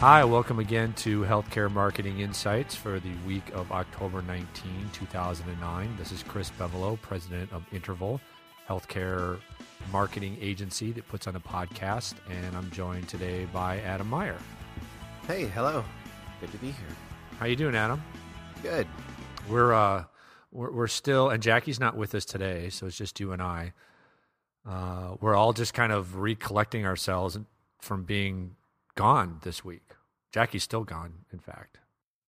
Hi, welcome again to Healthcare Marketing Insights for the week of October 19, 2009. This is Chris Bevolo, president of Interval, healthcare marketing agency that puts on a podcast, and I'm joined today by Adam Meyer. Hey, hello. Good to be here. How you doing, Adam? Good. We're uh we're, we're still and Jackie's not with us today, so it's just you and I. Uh, we're all just kind of recollecting ourselves from being gone this week. Jackie's still gone, in fact,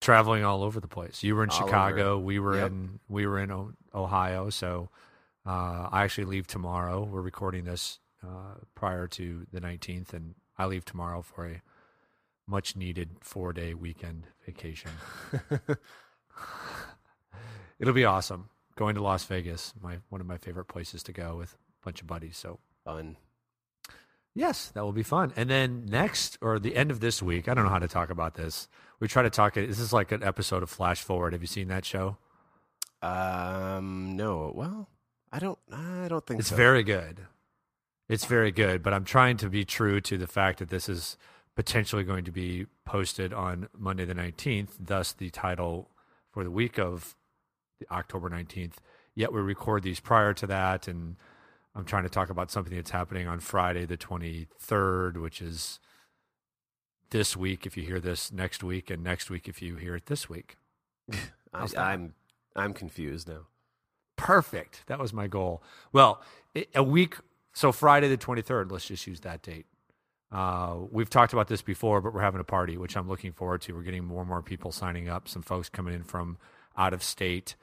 traveling all over the place. You were in All Chicago. over. We were Yep. in we were in O- Ohio. So uh, I actually leave tomorrow. We're recording this uh, prior to the nineteenth, and I leave tomorrow for a much needed four day weekend vacation. It'll be awesome. Going to Las Vegas, my one of my favorite places to go with a bunch of buddies. So Fun. Yes, that will be fun. And then next, or the end of this week, I don't know how to talk about this. We try to talk. It. This is like an episode of Flash Forward. Have you seen that show? Um, no. Well, I don't. I don't think It's so. very good. It's very good. But I'm trying to be true to the fact that this is potentially going to be posted on Monday the 19th. Thus, the title for the week of the October 19th. Yet we record these prior to that, and I'm trying to talk about something that's happening on Friday the 23rd, which is this week if you hear this next week, and next week if you hear it this week. I, I'm I'm confused now. Perfect. That was my goal. Well, a week, so Friday the 23rd, let's just use that date. Uh, we've talked about this before, but we're having a party, which I'm looking forward to. We're getting more and more people signing up, some folks coming in from out of state.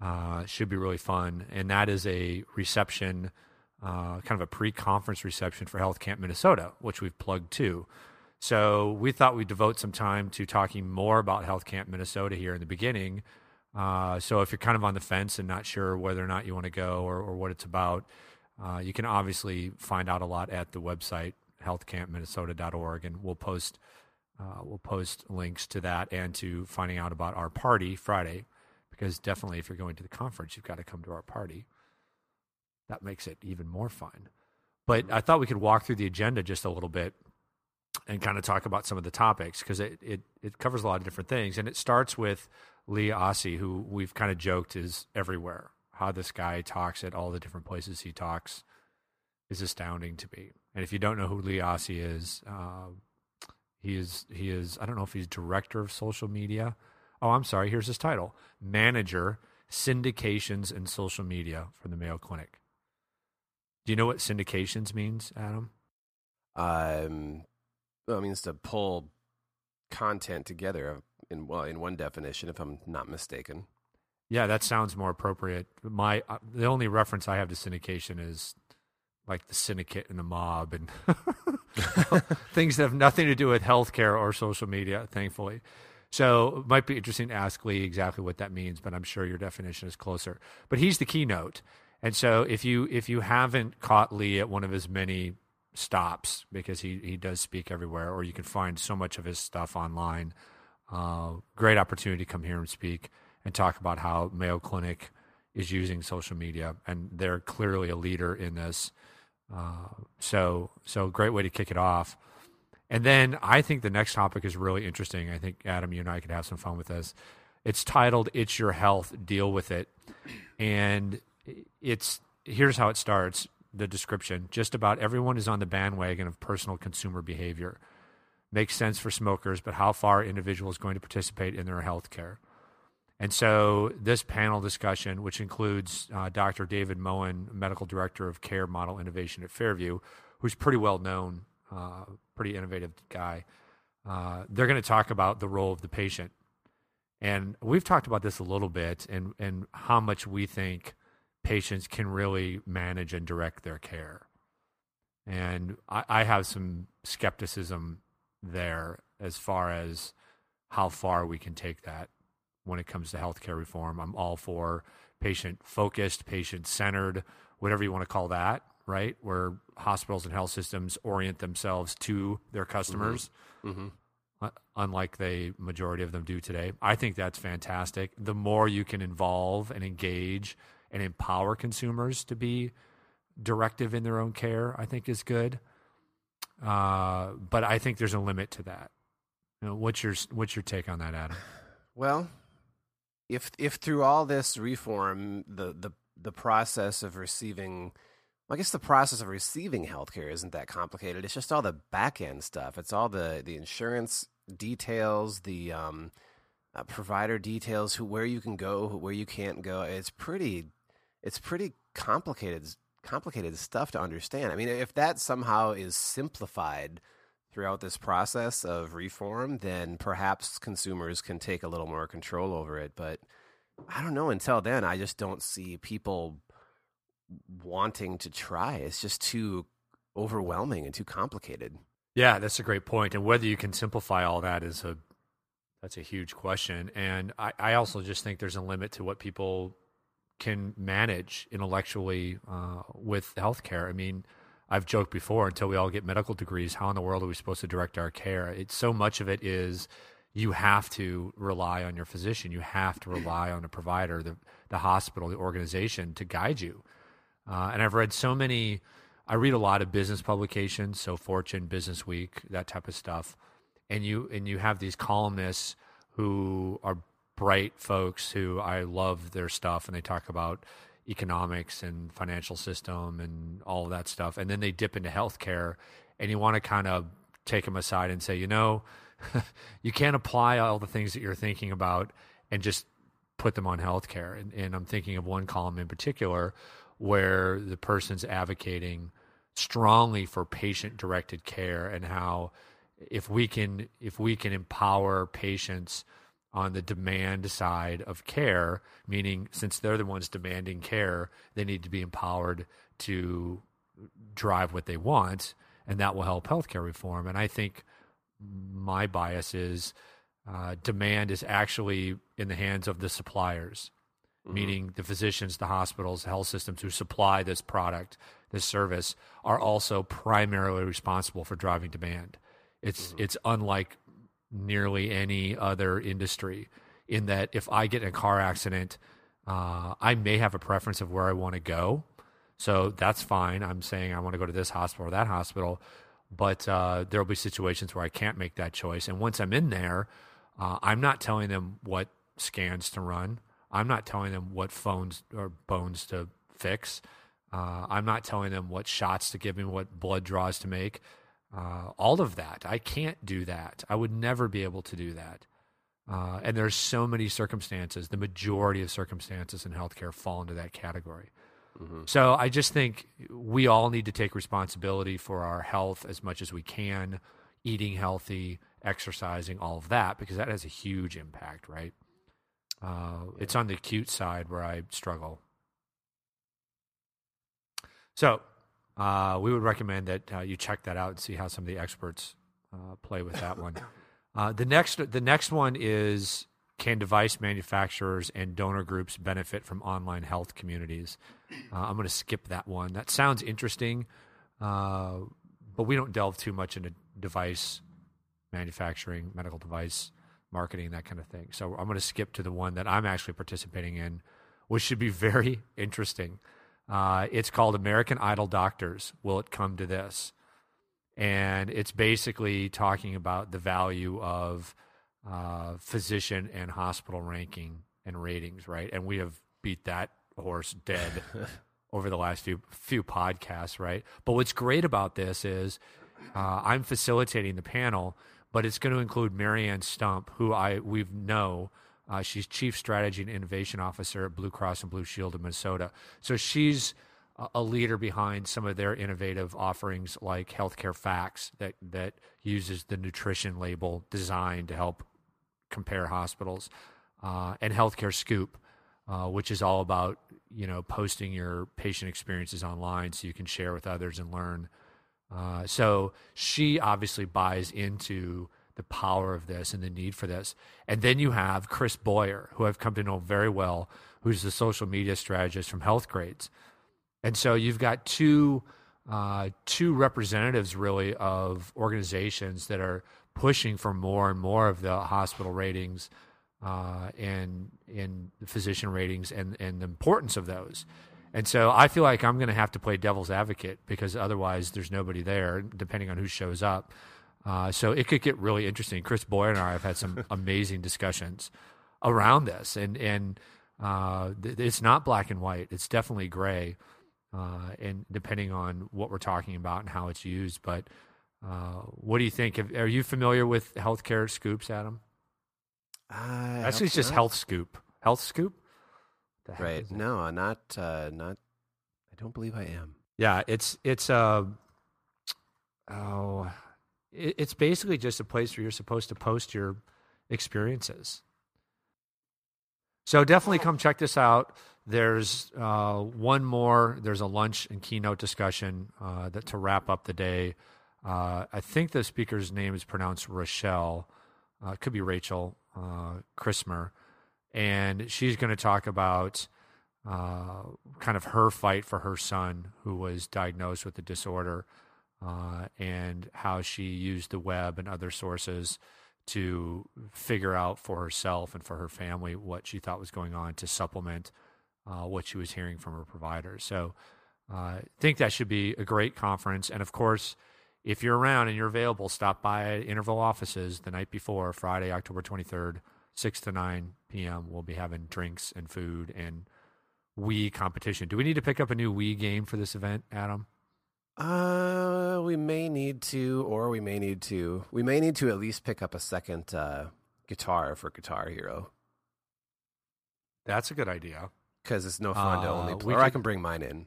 Uh, should be really fun. And that is a reception, uh, kind of a pre conference reception for Health Camp Minnesota, which we've plugged too. So we thought we'd devote some time to talking more about Health Camp Minnesota here in the beginning. Uh, so if you're kind of on the fence and not sure whether or not you want to go or, or what it's about, uh, you can obviously find out a lot at the website healthcampminnesota.org, and we'll post uh, we'll post links to that and to finding out about our party Friday, because definitely if you're going to the conference, you've got to come to our party. That makes it even more fun. But I thought we could walk through the agenda just a little bit and kind of talk about some of the topics because it, it, it covers a lot of different things. And it starts with Lee Aase, who we've kind of joked is everywhere. How this guy talks at all the different places he talks is astounding to me. And if you don't know who Lee Aase is, uh, he is he is I don't know if he's director of social media. Oh, I'm sorry. Here's his title: manager syndications and social media for the Mayo Clinic. Do you know what syndications means, Adam? Um, well, it means to pull content together in well, in one definition, if I'm not mistaken. Yeah, that sounds more appropriate. My uh, the only reference I have to syndication is like the syndicate and the mob and things that have nothing to do with healthcare or social media. Thankfully, so it might be interesting to ask Lee exactly what that means. But I'm sure your definition is closer. But he's the keynote, and so if you if you haven't caught Lee at one of his many stops because he he does speak everywhere, or you can find so much of his stuff online. Uh, great opportunity to come here and speak and talk about how Mayo Clinic is using social media, and they're clearly a leader in this. Uh, so, so great way to kick it off. And then I think the next topic is really interesting. I think Adam, you and I could have some fun with this. It's titled "It's Your Health, Deal with It," and it's here's how it starts. The description: Just about everyone is on the bandwagon of personal consumer behavior. Makes sense for smokers, but how far are individuals going to participate in their health care? And so, this panel discussion, which includes uh, Dr. David Moen, Medical Director of Care Model Innovation at Fairview, who's pretty well known, uh, pretty innovative guy, uh, they're going to talk about the role of the patient. And we've talked about this a little bit and, and how much we think patients can really manage and direct their care. And I, I have some skepticism there as far as how far we can take that when it comes to healthcare reform. I'm all for patient focused, patient centered, whatever you want to call that, right? Where hospitals and health systems orient themselves to their customers, Mm-hmm. uh, unlike the majority of them do today. I think that's fantastic. The more you can involve and engage and empower consumers to be directive in their own care, I think is good. Uh, but I think there's a limit to that. You know, what's your what's your take on that, Adam? Well, if if through all this reform, the the the process of receiving, I guess the process of receiving healthcare isn't that complicated. It's just all the back end stuff. It's all the the insurance details, the um, uh, provider details, who where you can go, where you can't go. It's pretty it's pretty complicated complicated stuff to understand. I mean, if that somehow is simplified throughout this process of reform, then perhaps consumers can take a little more control over it. But I don't know. Until then, I just don't see people wanting to try. It's just too overwhelming and too complicated. Yeah, that's a great point. And whether you can simplify all that is a that's a huge question. And I, I also just think there's a limit to what people can manage intellectually uh, with healthcare. I mean, I've joked before until we all get medical degrees, how in the world are we supposed to direct our care? It's so much of it is you have to rely on your physician, you have to rely on a provider, the the hospital, the organization to guide you. Uh, and I've read so many. I read a lot of business publications, so Fortune, Business Week, that type of stuff, and you and you have these columnists who are bright folks who I love their stuff, and they talk about economics and financial system and all of that stuff. And then they dip into healthcare, and you want to kind of take them aside and say, you know, you can't apply all the things that you're thinking about and just put them on healthcare. And, and I'm thinking of one column in particular where the person's advocating strongly for patient directed care and how if we can if we can empower patients on the demand side of care, meaning since they're the ones demanding care, they need to be empowered to drive what they want, and that will help healthcare reform. And I think my bias is uh, demand is actually in the hands of the suppliers, mm-hmm. meaning the physicians, the hospitals, the health systems who supply this product, this service, are also primarily responsible for driving demand. It's mm-hmm. it's unlike nearly any other industry in that if I get in a car accident, uh, I may have a preference of where I want to go. So that's fine. I'm saying I want to go to this hospital or that hospital, but uh, there will be situations where I can't make that choice. And once I'm in there, uh, I'm not telling them what scans to run. I'm not telling them what phones or bones to fix. Uh, I'm not telling them what shots to give me, what blood draws to make uh, all of that. I can't do that. I would never be able to do that. Uh, and there's so many circumstances. The majority of circumstances in healthcare fall into that category. Mm-hmm. So I just think we all need to take responsibility for our health as much as we can, eating healthy, exercising, all of that, because that has a huge impact, right? Uh, yeah. It's on the acute side where I struggle. So uh, we would recommend that uh, you check that out and see how some of the experts uh, play with that one. Uh, the next, the next one is can device manufacturers and donor groups benefit from online health communities? Uh, I'm going to skip that one. That sounds interesting, uh, but we don't delve too much into device manufacturing, medical device marketing, that kind of thing. So I'm going to skip to the one that I'm actually participating in, which should be very interesting. Uh, it's called American Idol Doctors. Will it come to this? And it's basically talking about the value of uh, physician and hospital ranking and ratings, right? And we have beat that horse dead over the last few few podcasts, right? But what's great about this is uh, I'm facilitating the panel, but it's going to include Marianne Stump, who I we know uh, she's chief strategy and innovation officer at Blue Cross and Blue Shield of Minnesota. So she's a leader behind some of their innovative offerings like Healthcare Facts that that uses the nutrition label design to help compare hospitals, uh, and Healthcare Scoop, uh, which is all about you know posting your patient experiences online so you can share with others and learn. Uh, so she obviously buys into the power of this and the need for this. And then you have Chris Boyer, who I've come to know very well, who's the social media strategist from Healthgrades. And so you've got two uh, two representatives really of organizations that are pushing for more and more of the hospital ratings uh, and in physician ratings and and the importance of those. And so I feel like I'm going to have to play devil's advocate because otherwise there's nobody there, depending on who shows up. Uh, so it could get really interesting. Chris Boyer and I have had some amazing discussions around this, and and uh, th- it's not black and white. It's definitely gray, uh, and depending on what we're talking about and how it's used. But uh, what do you think? Are you familiar with healthcare scoops, Adam? Uh, Actually, it's just not. Health Scoop. Health Scoop. Right? No, not uh, not. I don't believe I am. Yeah, it's it's uh, oh, it's basically just a place where you're supposed to post your experiences. So definitely come check this out. There's uh, one more. There's a lunch and keynote discussion uh, that to wrap up the day. Uh, I think the speaker's name is pronounced Rochelle. Uh, it could be Rachel uh, Christmer, and she's going to talk about uh, kind of her fight for her son who was diagnosed with the disorder, uh, and how she used the web and other sources to figure out for herself and for her family what she thought was going on to supplement uh, what she was hearing from her providers. So uh, I think that should be a great conference. And of course, if you're around and you're available, stop by Interval offices the night before, Friday, October 23rd, 6 to 9 p.m. We'll be having drinks and food and Wii competition. Do we need to pick up a new Wii game for this event, Adam? Uh, we may need to, or we may need to. We may need to at least pick up a second uh, guitar for Guitar Hero That's a good idea. because it's no fun to Uh, only we play. Or I could- can bring mine in.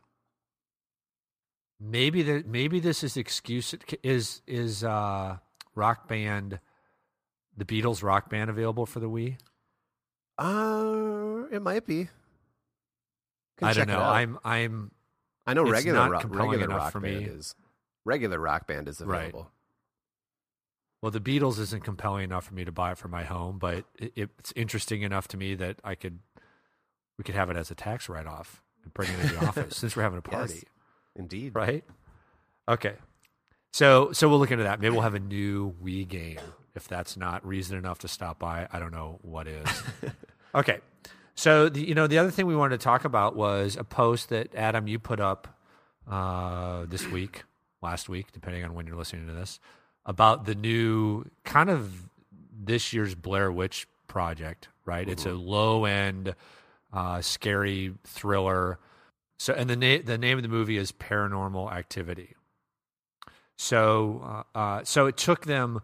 Maybe the maybe this is excuse is is uh, Rock Band, the Beatles Rock Band available for the Wii? Uh, it might be. Can I don't it know. out. I'm I'm I know regular rock, regular rock for band me. is regular rock band is Right. available. well the Beatles isn't compelling enough for me to buy it for my home, but it, it's interesting enough to me that I could we could have it as a tax write off and bring it in the office since we're having a party. Yes. Indeed. right? Okay. So so we'll look into that. Maybe we'll have a new Wii game. If that's not reason enough to stop by, I don't know what is. okay. So the, you know the other thing we wanted to talk about was a post that Adam you put up uh, this week, last week, depending on when you're listening to this, about the new kind of this year's Blair Witch project. Right? It's a low end, uh, scary thriller. So, and the name the name of the movie is Paranormal Activity. So, uh, uh, so it took them,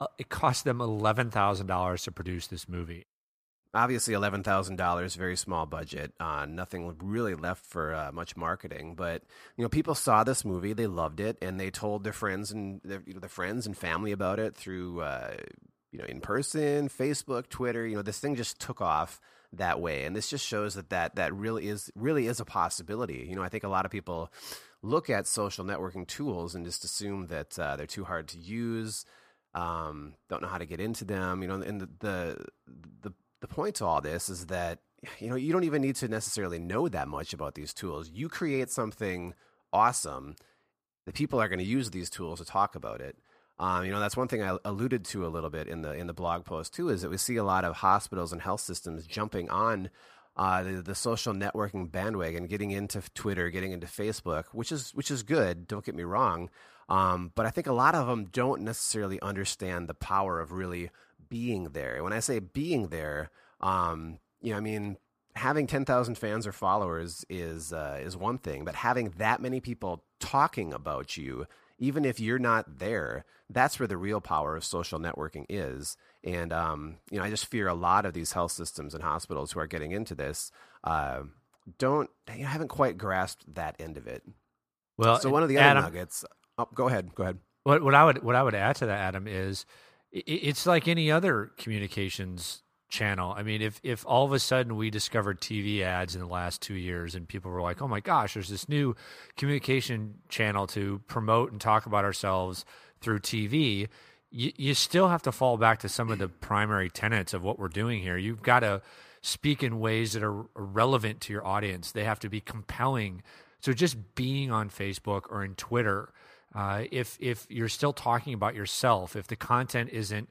uh, it cost them eleven thousand dollars to produce this movie. Obviously, eleven thousand dollars, very small budget. Uh, nothing really left for uh, much marketing, but you know, people saw this movie, they loved it, and they told their friends and their, you know, their friends and family about it through uh, you know, in person, Facebook, Twitter. You know, this thing just took off that way, and this just shows that that that really is really is a possibility. You know, I think a lot of people look at social networking tools and just assume that uh, they're too hard to use, um, don't know how to get into them. You know, and the the the, the point to all this is that you know you don't even need to necessarily know that much about these tools. You create something awesome, the people are going to use these tools to talk about it. Um, you know, that's one thing I alluded to a little bit in the in the blog post too, is that we see a lot of hospitals and health systems jumping on uh, the, the social networking bandwagon, getting into Twitter, getting into Facebook, which is which is good. Don't get me wrong, um, but I think a lot of them don't necessarily understand the power of really being there. When I say being there, um, you know, I mean having ten thousand fans or followers is uh, is one thing, but having that many people talking about you, even if you're not there, that's where the real power of social networking is. And um, you know, I just fear a lot of these health systems and hospitals who are getting into this uh, don't you know, haven't quite grasped that end of it. Well, so one of the other Adam, nuggets. Oh, go ahead. Go ahead. What what I would what I would add to that, Adam, is it's like any other communications channel. I mean, if if all of a sudden we discovered TV ads in the last two years and people were like, "Oh my gosh, there's this new communication channel to promote and talk about ourselves through TV," you, you still have to fall back to some of the primary tenets of what we're doing here. You've got to speak in ways that are relevant to your audience. They have to be compelling. So just being on Facebook or in Twitter uh, if if you're still talking about yourself, if the content isn't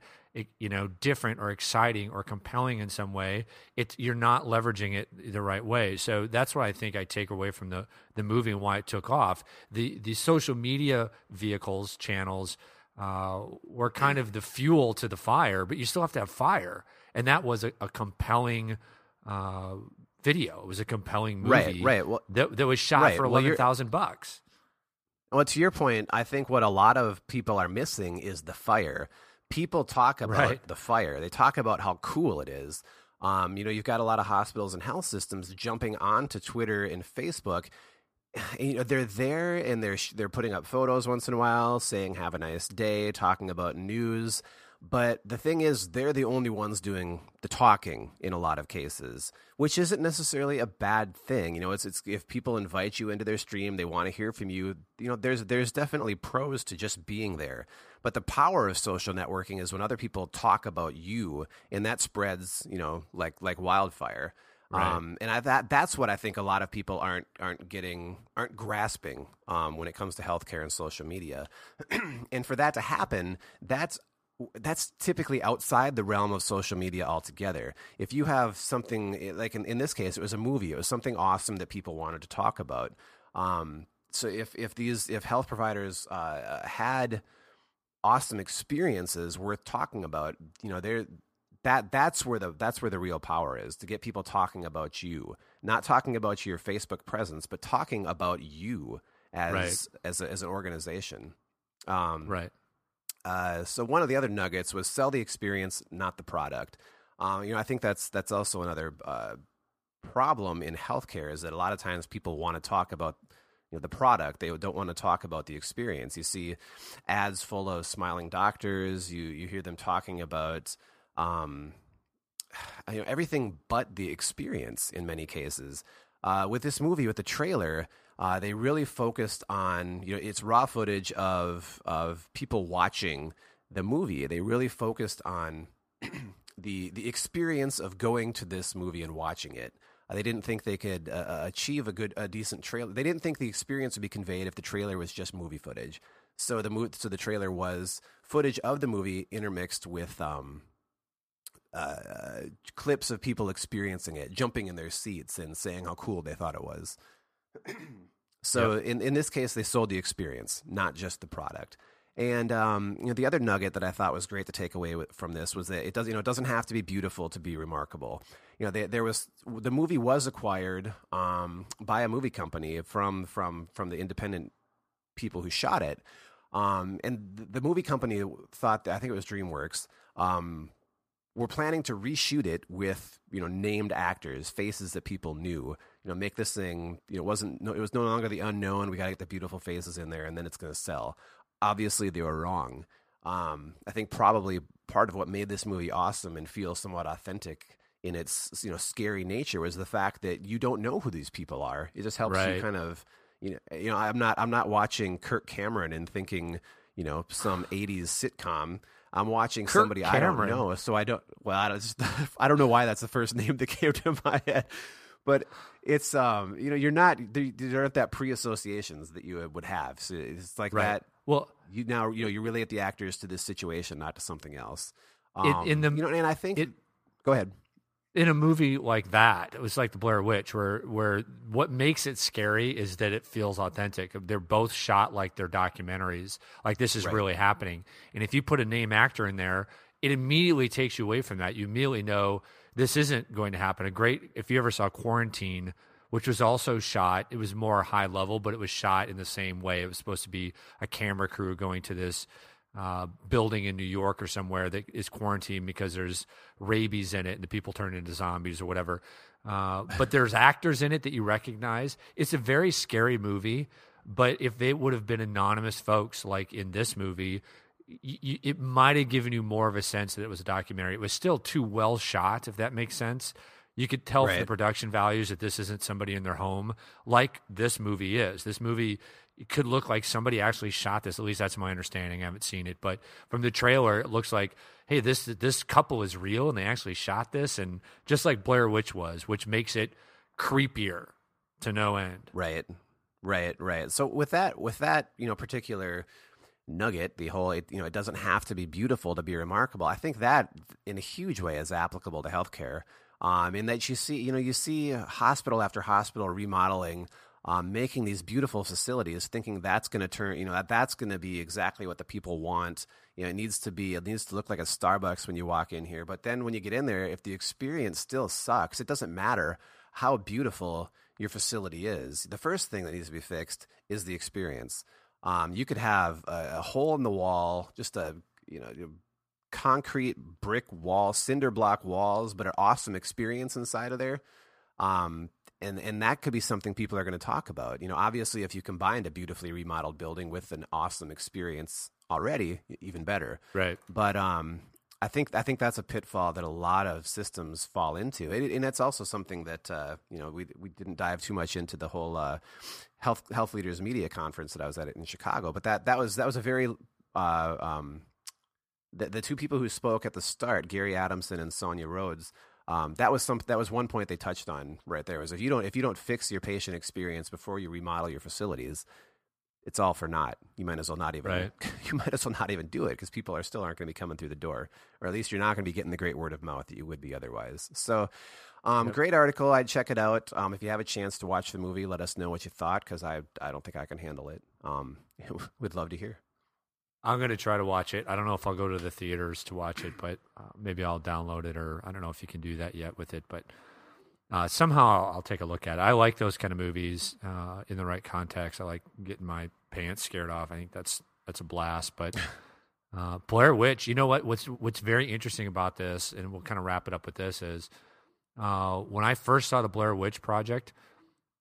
you know different or exciting or compelling in some way, it you're not leveraging it the right way. So that's what I think I take away from the the movie and why it took off. The the social media vehicles channels uh, were kind of the fuel to the fire, but you still have to have fire, and that was a, a compelling uh, video. It was a compelling movie, Right, right. Well, that, that was shot right. for Well, eleven thousand bucks. Well, to your point, I think what a lot of people are missing is the fire. People talk about Right. the fire. They talk about how cool it is. Um, you know, you've got a lot of hospitals and health systems jumping onto Twitter and Facebook. And, you know, they're there and they're sh- they're putting up photos once in a while, saying "Have a nice day," talking about news. But the thing is, they're the only ones doing the talking in a lot of cases, which isn't necessarily a bad thing. You know, it's it's if people invite you into their stream, they want to hear from you. You know, there's there's definitely pros to just being there. But the power of social networking is when other people talk about you, and that spreads, you know, like like wildfire. Right. Um, and I, that that's what I think a lot of people aren't aren't getting aren't grasping um, when it comes to healthcare and social media. and for that to happen, that's that's typically outside the realm of social media altogether. If you have something like in, in this case, it was a movie. It was something awesome that people wanted to talk about. Um, so if if these if health providers uh, had awesome experiences worth talking about, you know, they're that that's where the that's where the real power is to get people talking about you, not talking about your Facebook presence, but talking about you as Right. as a, as an organization. Um, Right. Uh, so one of the other nuggets was sell the experience, not the product. Um, you know, I think that's that's also another uh, problem in healthcare is that a lot of times people want to talk about you know, the product. They don't want to talk about the experience. You see ads full of smiling doctors. You you hear them talking about um, you know everything but the experience in many cases. Uh, with this movie, with the trailer, uh, they really focused on you know it's raw footage of of people watching the movie. They really focused on the the experience of going to this movie and watching it. Uh, they didn't think they could uh, uh, achieve a good, a decent trailer. They didn't think the experience would be conveyed if the trailer was just movie footage. So the mo- so the trailer was footage of the movie intermixed with um, uh, clips of people experiencing it, jumping in their seats and saying how cool they thought it was. So in in this case, they sold the experience, not just the product. And um, you know, the other nugget that I thought was great to take away with, from this was that it does you know it doesn't have to be beautiful to be remarkable. You know, they, there was the movie was acquired um, by a movie company from from from the independent people who shot it. Um, and the movie company thought that I think it was DreamWorks um, were planning to reshoot it with you know named actors, faces that people knew. You know, make this thing you know wasn't no, it was no longer the unknown. We got to get the beautiful faces in there, and then it's going to sell. Obviously, they were wrong. Um, I think probably part of what made this movie awesome and feel somewhat authentic in its you know scary nature was the fact that you don't know who these people are. It just helps you kind of you know you know I'm not I'm not watching Kirk Cameron and thinking you know some 80s sitcom. I'm watching Kirk somebody I don't know, so I don't. Well, I don't, just, I don't know why that's the first name that came to my head, but it's um you know you're not there, there aren't that pre-associations that you would have. So it's like Right. that. Well, You now you know you relate the actors to this situation, not to something else. In- Um, in the- you know, and I think it- go ahead. in a movie like that, it was like the Blair Witch, where where what makes it scary is that it feels authentic. They're both shot like they're documentaries, like this is Right. really happening. And if you put a name actor in there, it immediately takes you away from that. You immediately know this isn't going to happen. A great if you ever saw Quarantine, which was also shot, it was more high level, but it was shot in the same way. It was supposed to be a camera crew going to this uh, building in New York or somewhere that is quarantined because there's rabies in it and the people turn into zombies or whatever. Uh, but there's actors in it that you recognize. It's a very scary movie, but if they would have been anonymous folks like in this movie, y- y- it might have given you more of a sense that it was a documentary. It was still too well shot, if that makes sense. You could tell from the production values that this isn't somebody in their home like this movie is. This movie could look like somebody actually shot this. At least that's my understanding. I haven't seen it, but from the trailer, it looks like, hey, this this couple is real and they actually shot this, and just like Blair Witch was, which makes it creepier to no end. Right, right, right. So with that, with that, you know, particular nugget, the whole, it, you know, it doesn't have to be beautiful to be remarkable. I think that, in a huge way, is applicable to healthcare. Um, in that you see, you know, you see hospital after hospital remodeling. um, making these beautiful facilities, thinking that's going to turn, you know, that that's going to be exactly what the people want. You know, it needs to be, it needs to look like a Starbucks when you walk in here. But then when you get in there, if the experience still sucks, it doesn't matter how beautiful your facility is. The first thing that needs to be fixed is the experience. Um, you could have a, a hole in the wall, just a you know concrete brick wall, cinder block walls, but an awesome experience inside of there. Um, and and that could be something people are going to talk about. You know, obviously, if you combined a beautifully remodeled building with an awesome experience already, even better. Right. But um, I think I think that's a pitfall that a lot of systems fall into, and, and that's also something that uh, you know we we didn't dive too much into the whole uh, health health leaders media conference that I was at in Chicago, but that that was that was a very uh, um, the, the two people who spoke at the start, Gary Adamson and Sonia Rhodes, um, that was some that was one point they touched on right there. Was if you don't if you don't fix your patient experience before you remodel your facilities, it's all for naught. You might as well not even Right. you might as well not even do it because people are still aren't going to be coming through the door, or at least you're not going to be getting the great word of mouth that you would be otherwise. So. Um, Yep. Great article. I'd check it out. Um, if you have a chance to watch the movie, let us know what you thought because I I don't think I can handle it. Um, would love to hear. I'm going to try to watch it. I don't know if I'll go to the theaters to watch it, but uh, maybe I'll download it, or I don't know if you can do that yet with it. But uh, somehow I'll, take a look at it. I like those kind of movies uh, in the right context. I like getting my pants scared off. I think that's that's a blast. But uh, Blair Witch, you know what? What's what's very interesting about this, and we'll kind of wrap it up with this is uh, when I first saw the Blair Witch Project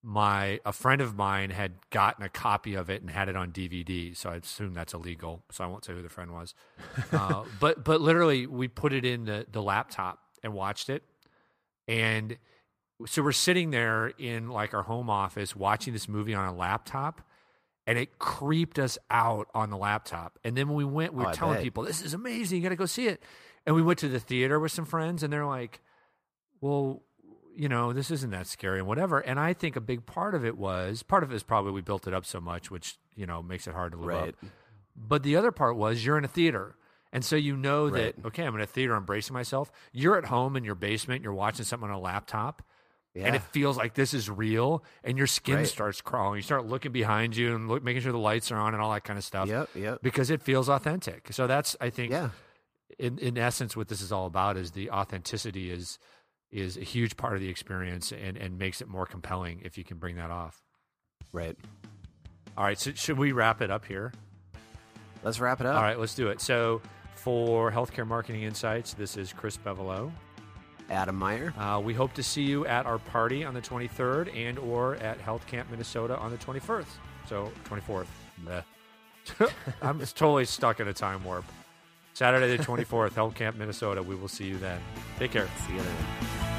my a friend of mine had gotten a copy of it and had it on DVD, so I assume that's illegal. So I won't say who the friend was. Uh, but but literally, we put it in the, the laptop and watched it, and so we're sitting there in like our home office watching this movie on a laptop, and it creeped us out on the laptop. And then when we went, we Oh, were I telling bet. people, "This is amazing! You got to go see it." And we went to the theater with some friends, and they're like, "Well." you know, this isn't that scary and whatever. And I think a big part of it was part of it is probably we built it up so much, which you know makes it hard to live Right. up. But the other part was you're in a theater. And so you know that, okay, I'm in a theater, I'm bracing myself. You're at home in your basement, you're watching something on a laptop, Yeah. and it feels like this is real, and your skin Right. starts crawling. You start looking behind you and look, making sure the lights are on and all that kind of stuff Yep. Yep. because it feels authentic. So that's, I think, Yeah. in in essence what this is all about is the authenticity is is a huge part of the experience and and makes it more compelling if you can bring that off. Right. All right, so should we wrap it up here? Let's wrap it up. All right, let's do it. So for Healthcare Marketing Insights, this is Chris Bevolo. Adam Meyer. Uh, we hope to see you at our party on the 23rd and or at Health Camp Minnesota on the 21st. So 24th. Bleh. I'm totally stuck in a time warp. Saturday the 24th, Health Camp Minnesota. We will see you then. Take care. See you then.